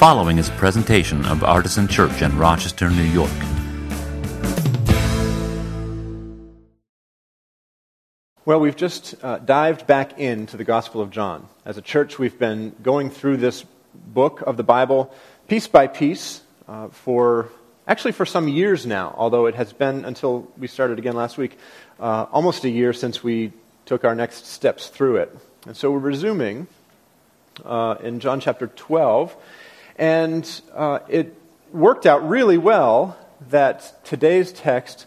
following is a presentation of Artisan Church in Rochester, New York. Well, we've just uh, dived back into the Gospel of John. As a church, we've been going through this book of the Bible piece by piece uh, for actually for some years now, although it has been until we started again last week, uh, almost a year since we took our next steps through it. And so we're resuming uh, in John chapter 12. And uh, it worked out really well that today's text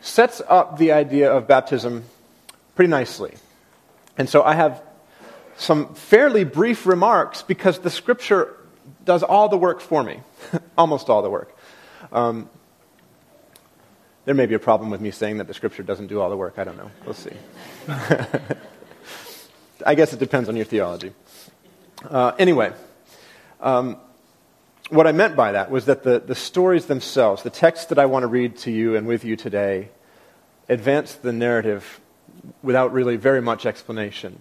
sets up the idea of baptism pretty nicely. And so I have some fairly brief remarks because the scripture does all the work for me, almost all the work. Um, there may be a problem with me saying that the scripture doesn't do all the work. I don't know. We'll see. I guess it depends on your theology. Uh, anyway, um, what I meant by that was that the, the stories themselves, the text that I want to read to you and with you today, advance the narrative without really very much explanation.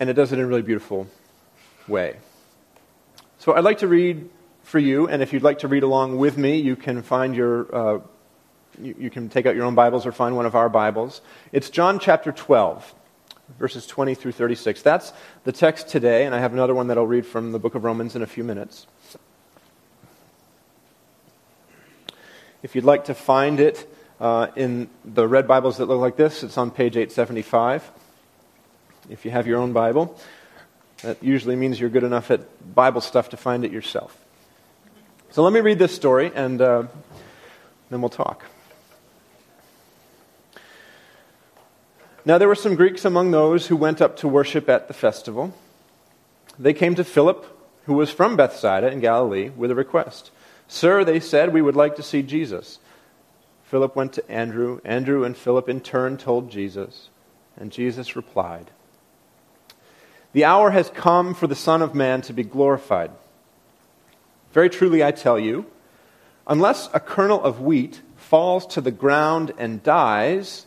And it does it in a really beautiful way. So I'd like to read for you, and if you'd like to read along with me, you can find your, uh, you, you can take out your own Bibles or find one of our Bibles. It's John chapter 12 verses 20 through 36. That's the text today, and I have another one that I'll read from the book of Romans in a few minutes. If you'd like to find it uh, in the red Bibles that look like this, it's on page 875. If you have your own Bible, that usually means you're good enough at Bible stuff to find it yourself. So let me read this story, and uh, then we'll talk. Now there were some Greeks among those who went up to worship at the festival. They came to Philip, who was from Bethsaida in Galilee, with a request. Sir, they said, we would like to see Jesus. Philip went to Andrew. Andrew and Philip in turn told Jesus. And Jesus replied, The hour has come for the Son of Man to be glorified. Very truly I tell you, unless a kernel of wheat falls to the ground and dies,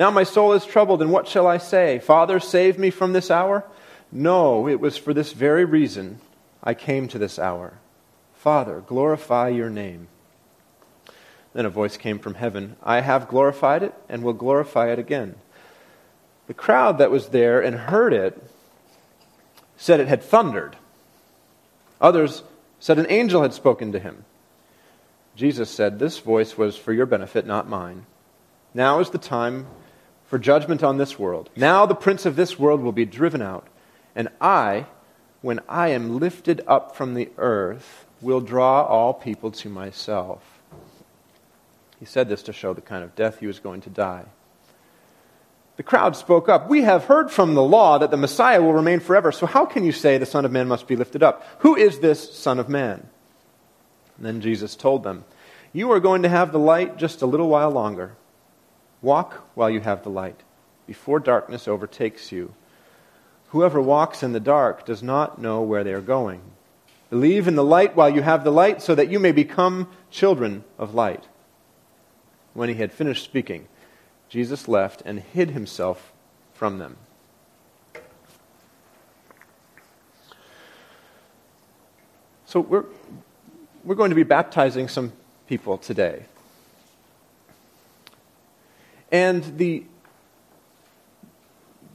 Now my soul is troubled, and what shall I say? Father, save me from this hour? No, it was for this very reason I came to this hour. Father, glorify your name. Then a voice came from heaven I have glorified it, and will glorify it again. The crowd that was there and heard it said it had thundered. Others said an angel had spoken to him. Jesus said, This voice was for your benefit, not mine. Now is the time for judgment on this world. Now the prince of this world will be driven out, and I, when I am lifted up from the earth, will draw all people to myself. He said this to show the kind of death he was going to die. The crowd spoke up. We have heard from the law that the Messiah will remain forever, so how can you say the Son of Man must be lifted up? Who is this Son of Man? And then Jesus told them, You are going to have the light just a little while longer. Walk while you have the light, before darkness overtakes you. Whoever walks in the dark does not know where they are going. Believe in the light while you have the light, so that you may become children of light. When he had finished speaking, Jesus left and hid himself from them. So we're, we're going to be baptizing some people today. And the,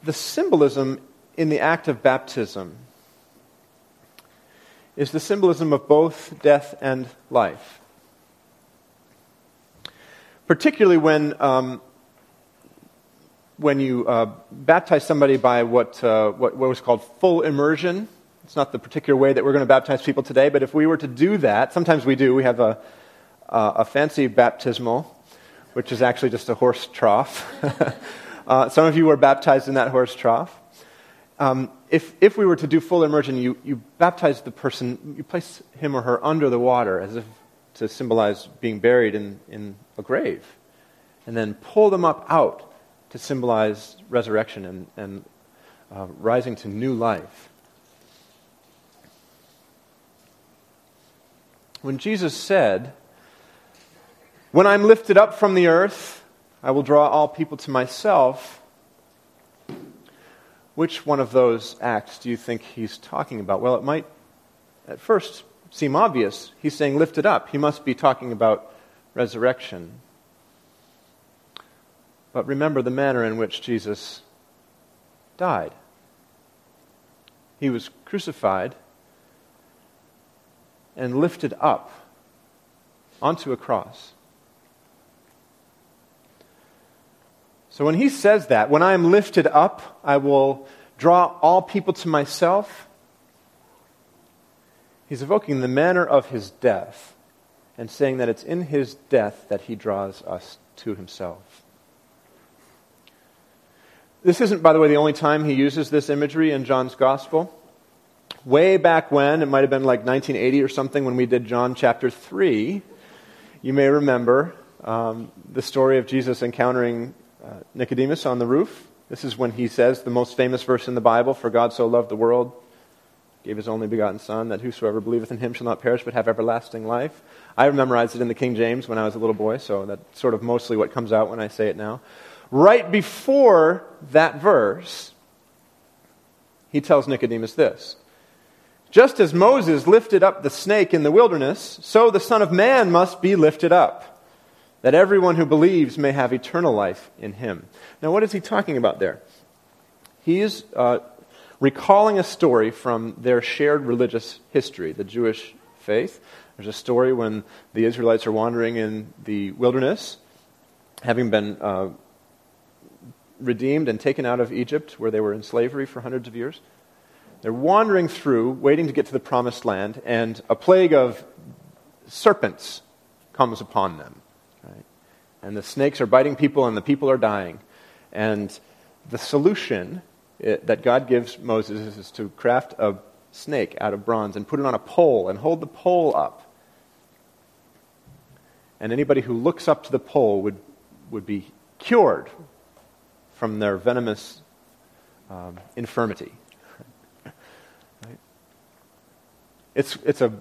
the symbolism in the act of baptism is the symbolism of both death and life. Particularly when, um, when you uh, baptize somebody by what, uh, what, what was called full immersion. It's not the particular way that we're going to baptize people today, but if we were to do that, sometimes we do. We have a, a fancy baptismal which is actually just a horse trough. uh, some of you were baptized in that horse trough. um, if, if we were to do full immersion, you, you baptize the person, you place him or her under the water as if to symbolize being buried in, in a grave, and then pull them up out to symbolize resurrection and, and uh, rising to new life. When Jesus said, When I'm lifted up from the earth, I will draw all people to myself which one of those acts do you think he's talking about? Well, it might at first seem obvious. He's saying lifted up. He must be talking about resurrection. But remember the manner in which Jesus died. He was crucified and lifted up onto a cross. So when he says that, when I am lifted up, I will draw all people to myself, he's evoking the manner of his death and saying that it's in his death that he draws us to himself. This isn't, by the way, the only time he uses this imagery in John's gospel. Way back when, it might have been like 1980 or something, when we did John chapter 3, you may remember um, the story of Jesus encountering uh, Nicodemus on the roof. This is when he says the most famous verse in the Bible For God so loved the world, gave his only begotten Son, that whosoever believeth in him shall not perish but have everlasting life. I memorized it in the King James when I was a little boy, so that's sort of mostly what comes out when I say it now. Right before that verse, he tells Nicodemus this Just as Moses lifted up the snake in the wilderness, so the Son of Man must be lifted up that everyone who believes may have eternal life in him. Now, what is he talking about there? He is uh, recalling a story from their shared religious history, the Jewish faith. There's a story when the Israelites are wandering in the wilderness, having been uh, redeemed and taken out of Egypt, where they were in slavery for hundreds of years. They're wandering through, waiting to get to the promised land, and a plague of serpents comes upon them. And the snakes are biting people, and the people are dying. And the solution it, that God gives Moses is to craft a snake out of bronze and put it on a pole and hold the pole up. And anybody who looks up to the pole would, would be cured from their venomous um, infirmity. It's, it's a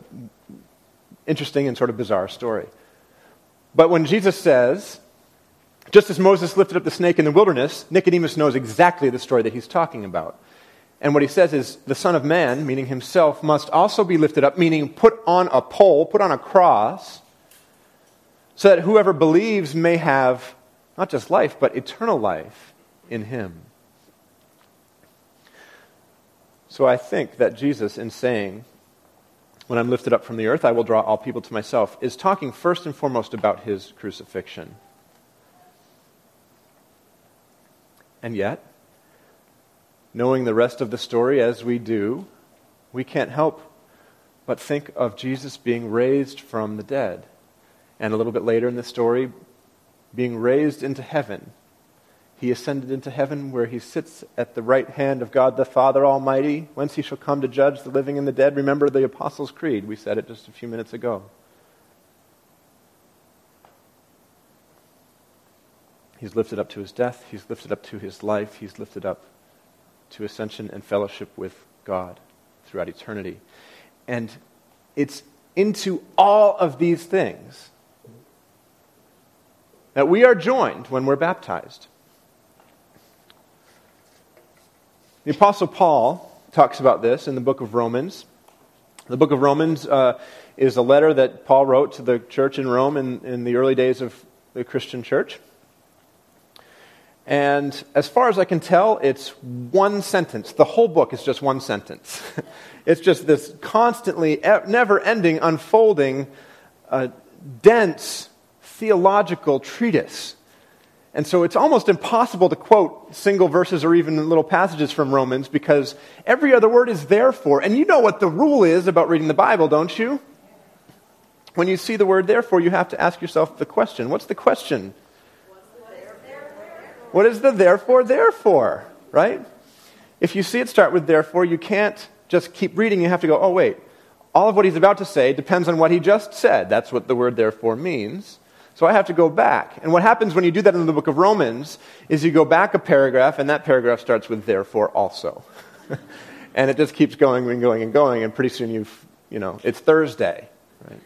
interesting and sort of bizarre story. But when Jesus says, just as Moses lifted up the snake in the wilderness, Nicodemus knows exactly the story that he's talking about. And what he says is, the Son of Man, meaning himself, must also be lifted up, meaning put on a pole, put on a cross, so that whoever believes may have not just life, but eternal life in him. So I think that Jesus, in saying, when I'm lifted up from the earth, I will draw all people to myself, is talking first and foremost about his crucifixion. And yet, knowing the rest of the story as we do, we can't help but think of Jesus being raised from the dead. And a little bit later in the story, being raised into heaven he ascended into heaven, where he sits at the right hand of God the Father Almighty, whence he shall come to judge the living and the dead. Remember the Apostles' Creed. We said it just a few minutes ago. He's lifted up to his death, he's lifted up to his life, he's lifted up to ascension and fellowship with God throughout eternity. And it's into all of these things that we are joined when we're baptized. The Apostle Paul talks about this in the book of Romans. The book of Romans uh, is a letter that Paul wrote to the church in Rome in, in the early days of the Christian church. And as far as I can tell, it's one sentence. The whole book is just one sentence. it's just this constantly, never ending, unfolding, uh, dense theological treatise and so it's almost impossible to quote single verses or even little passages from Romans because every other word is therefore. And you know what the rule is about reading the Bible, don't you? When you see the word therefore, you have to ask yourself the question what's the question? What is the therefore, therefore? Right? if you see it start with therefore, you can't just keep reading. You have to go, oh, wait. All of what he's about to say depends on what he just said. That's what the word therefore means. So I have to go back. And what happens when you do that in the book of Romans is you go back a paragraph, and that paragraph starts with therefore also. and it just keeps going and going and going, and pretty soon you've, you know, it's Thursday. Right?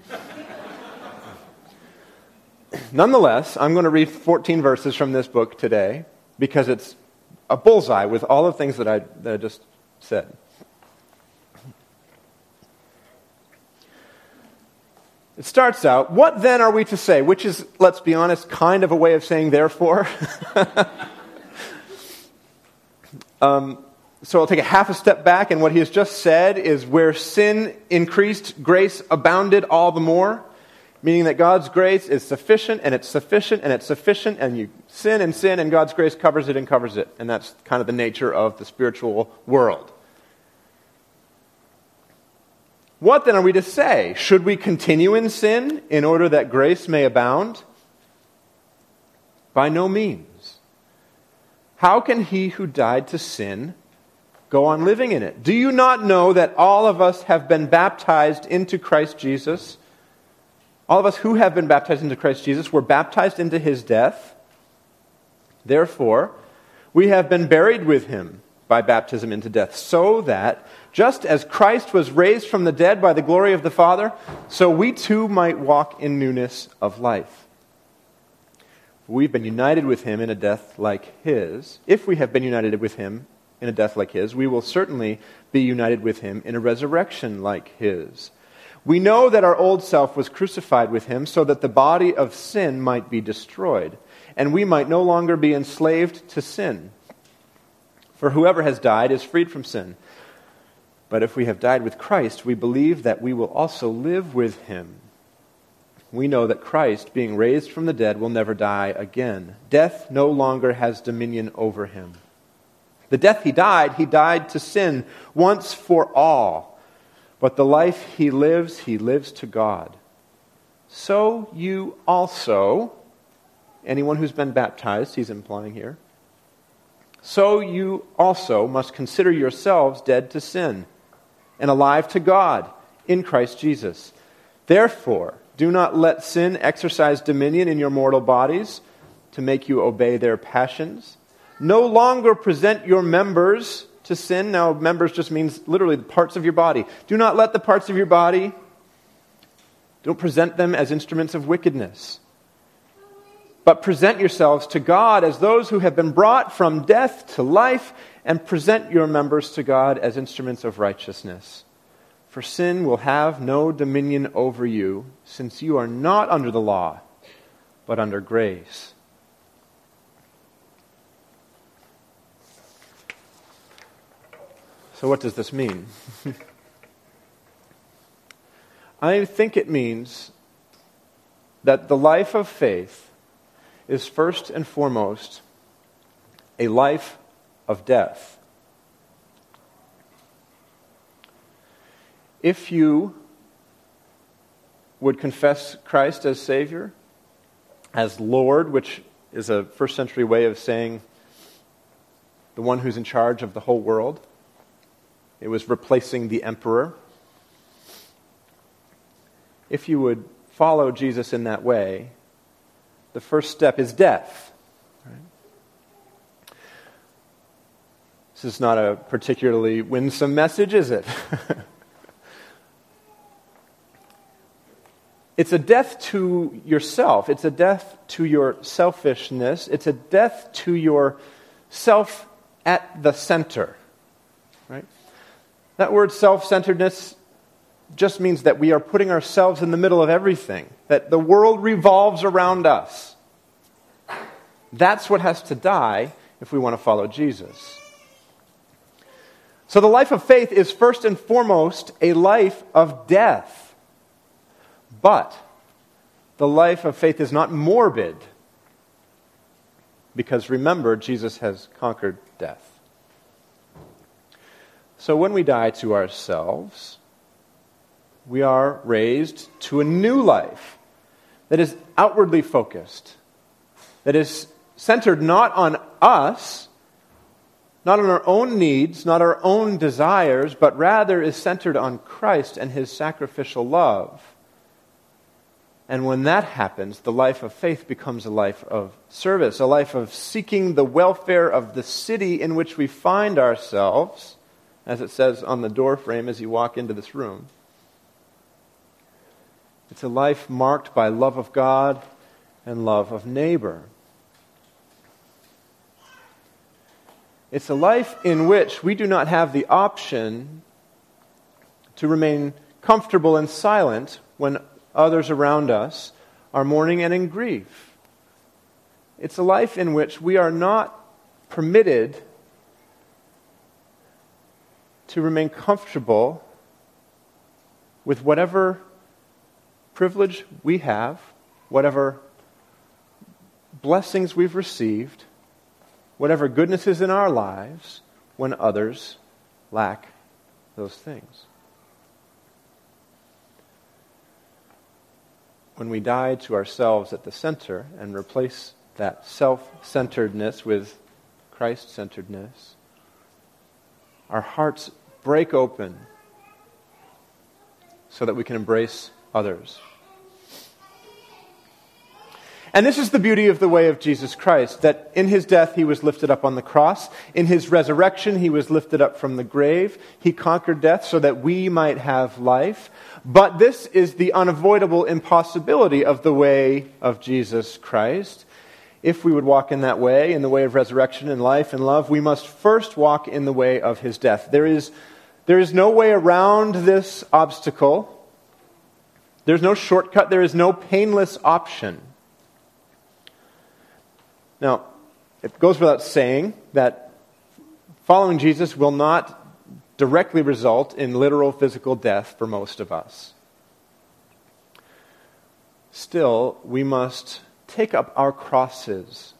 Nonetheless, I'm going to read 14 verses from this book today because it's a bullseye with all the things that I, that I just said. It starts out, What then are we to say? Which is, let's be honest, kind of a way of saying therefore. um, so I'll take a half a step back, and what he has just said is where sin increased, grace abounded all the more meaning that God's grace is sufficient and it's sufficient and it's sufficient, and you sin and sin, and God's grace covers it and covers it. And that's kind of the nature of the spiritual world. What then are we to say? Should we continue in sin in order that grace may abound? By no means. How can he who died to sin go on living in it? Do you not know that all of us have been baptized into Christ Jesus? All of us who have been baptized into Christ Jesus were baptized into his death. Therefore, we have been buried with him by baptism into death, so that just as Christ was raised from the dead by the glory of the Father, so we too might walk in newness of life. We've been united with him in a death like his. If we have been united with him in a death like his, we will certainly be united with him in a resurrection like his. We know that our old self was crucified with him so that the body of sin might be destroyed, and we might no longer be enslaved to sin. For whoever has died is freed from sin. But if we have died with Christ, we believe that we will also live with him. We know that Christ, being raised from the dead, will never die again. Death no longer has dominion over him. The death he died, he died to sin once for all but the life he lives, he lives to God. So you also, anyone who's been baptized, he's implying here, so you also must consider yourselves dead to sin and alive to God in Christ Jesus. Therefore, do not let sin exercise dominion in your mortal bodies to make you obey their passions. No longer present your members to sin. Now, members just means literally the parts of your body. Do not let the parts of your body, don't present them as instruments of wickedness. But present yourselves to God as those who have been brought from death to life, and present your members to God as instruments of righteousness. For sin will have no dominion over you, since you are not under the law, but under grace. So, what does this mean? I think it means that the life of faith is first and foremost a life of death. If you would confess Christ as Savior, as Lord, which is a first century way of saying the one who's in charge of the whole world, it was replacing the emperor. If you would follow Jesus in that way, the first step is death. This is not a particularly winsome message, is it? it's a death to yourself. It's a death to your selfishness. It's a death to your self at the center. Right? That word self centeredness just means that we are putting ourselves in the middle of everything, that the world revolves around us. That's what has to die if we want to follow Jesus. So the life of faith is first and foremost a life of death. But the life of faith is not morbid. Because remember, Jesus has conquered death. So when we die to ourselves, we are raised to a new life that is outwardly focused, that is centered not on us, not on our own needs, not our own desires, but rather is centered on Christ and his sacrificial love. And when that happens, the life of faith becomes a life of service, a life of seeking the welfare of the city in which we find ourselves, as it says on the door frame as you walk into this room. It's a life marked by love of God and love of neighbor. It's a life in which we do not have the option to remain comfortable and silent when others around us are mourning and in grief. It's a life in which we are not permitted to remain comfortable with whatever privilege we have, whatever blessings we've received, whatever goodness is in our lives when others lack those things. When we die to ourselves at the center and replace that self centeredness with Christ centeredness, our hearts break open so that we can embrace others. And this is the beauty of the way of Jesus Christ that in his death he was lifted up on the cross. In his resurrection he was lifted up from the grave. He conquered death so that we might have life. But this is the unavoidable impossibility of the way of Jesus Christ. If we would walk in that way, in the way of resurrection and life and love, we must first walk in the way of his death. There is, there is no way around this obstacle. There's no shortcut. There is no painless option. Now, it goes without saying that following Jesus will not directly result in literal physical death for most of us. Still, we must take up our crosses.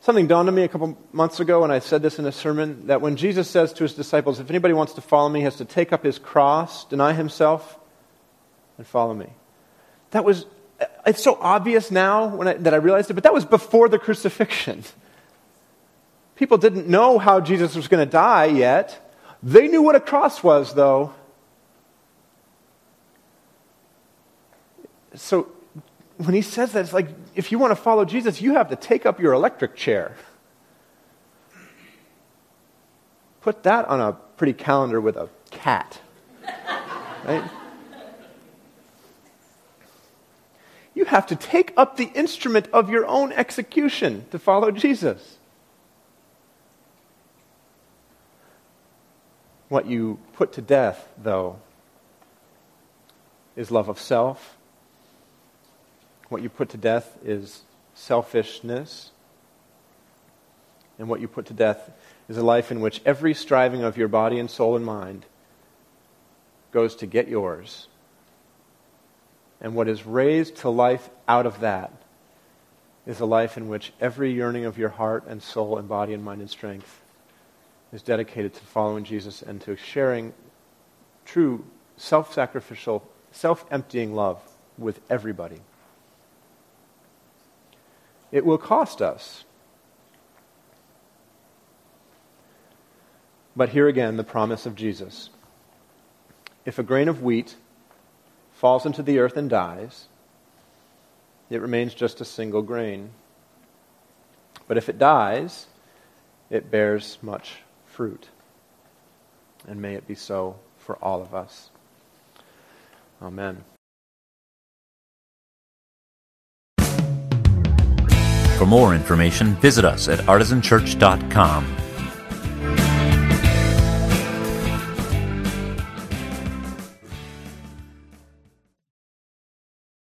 Something dawned on me a couple months ago, and I said this in a sermon that when Jesus says to his disciples, If anybody wants to follow me, he has to take up his cross, deny himself, and follow me. That was Uh, it's so obvious now I, that I realized it, but that was before the crucifixion. People didn't know how Jesus was going to die yet. They knew what a cross was, though. So when he says that, it's like if you want to follow Jesus, you have to take up your electric chair. Put that on a pretty calendar with a cat. Right? You have to take up the instrument of your own execution to follow Jesus. What you put to death, though, is love of self. What you put to death is selfishness. And what you put to death is a life in which every striving of your body and soul and mind goes to get yours and what is raised to life out of that is a life in which every yearning of your heart and soul and body and mind and strength is dedicated to following Jesus and to sharing true self sacrificial, self emptying love with everybody. It will cost us. But here again, the promise of Jesus. If a grain of wheat falls into the earth and dies, it remains just a single grain. But if it dies, it bears much fruit. And may it be so for all of us. Amen. For more information, visit us at artisanchurch.com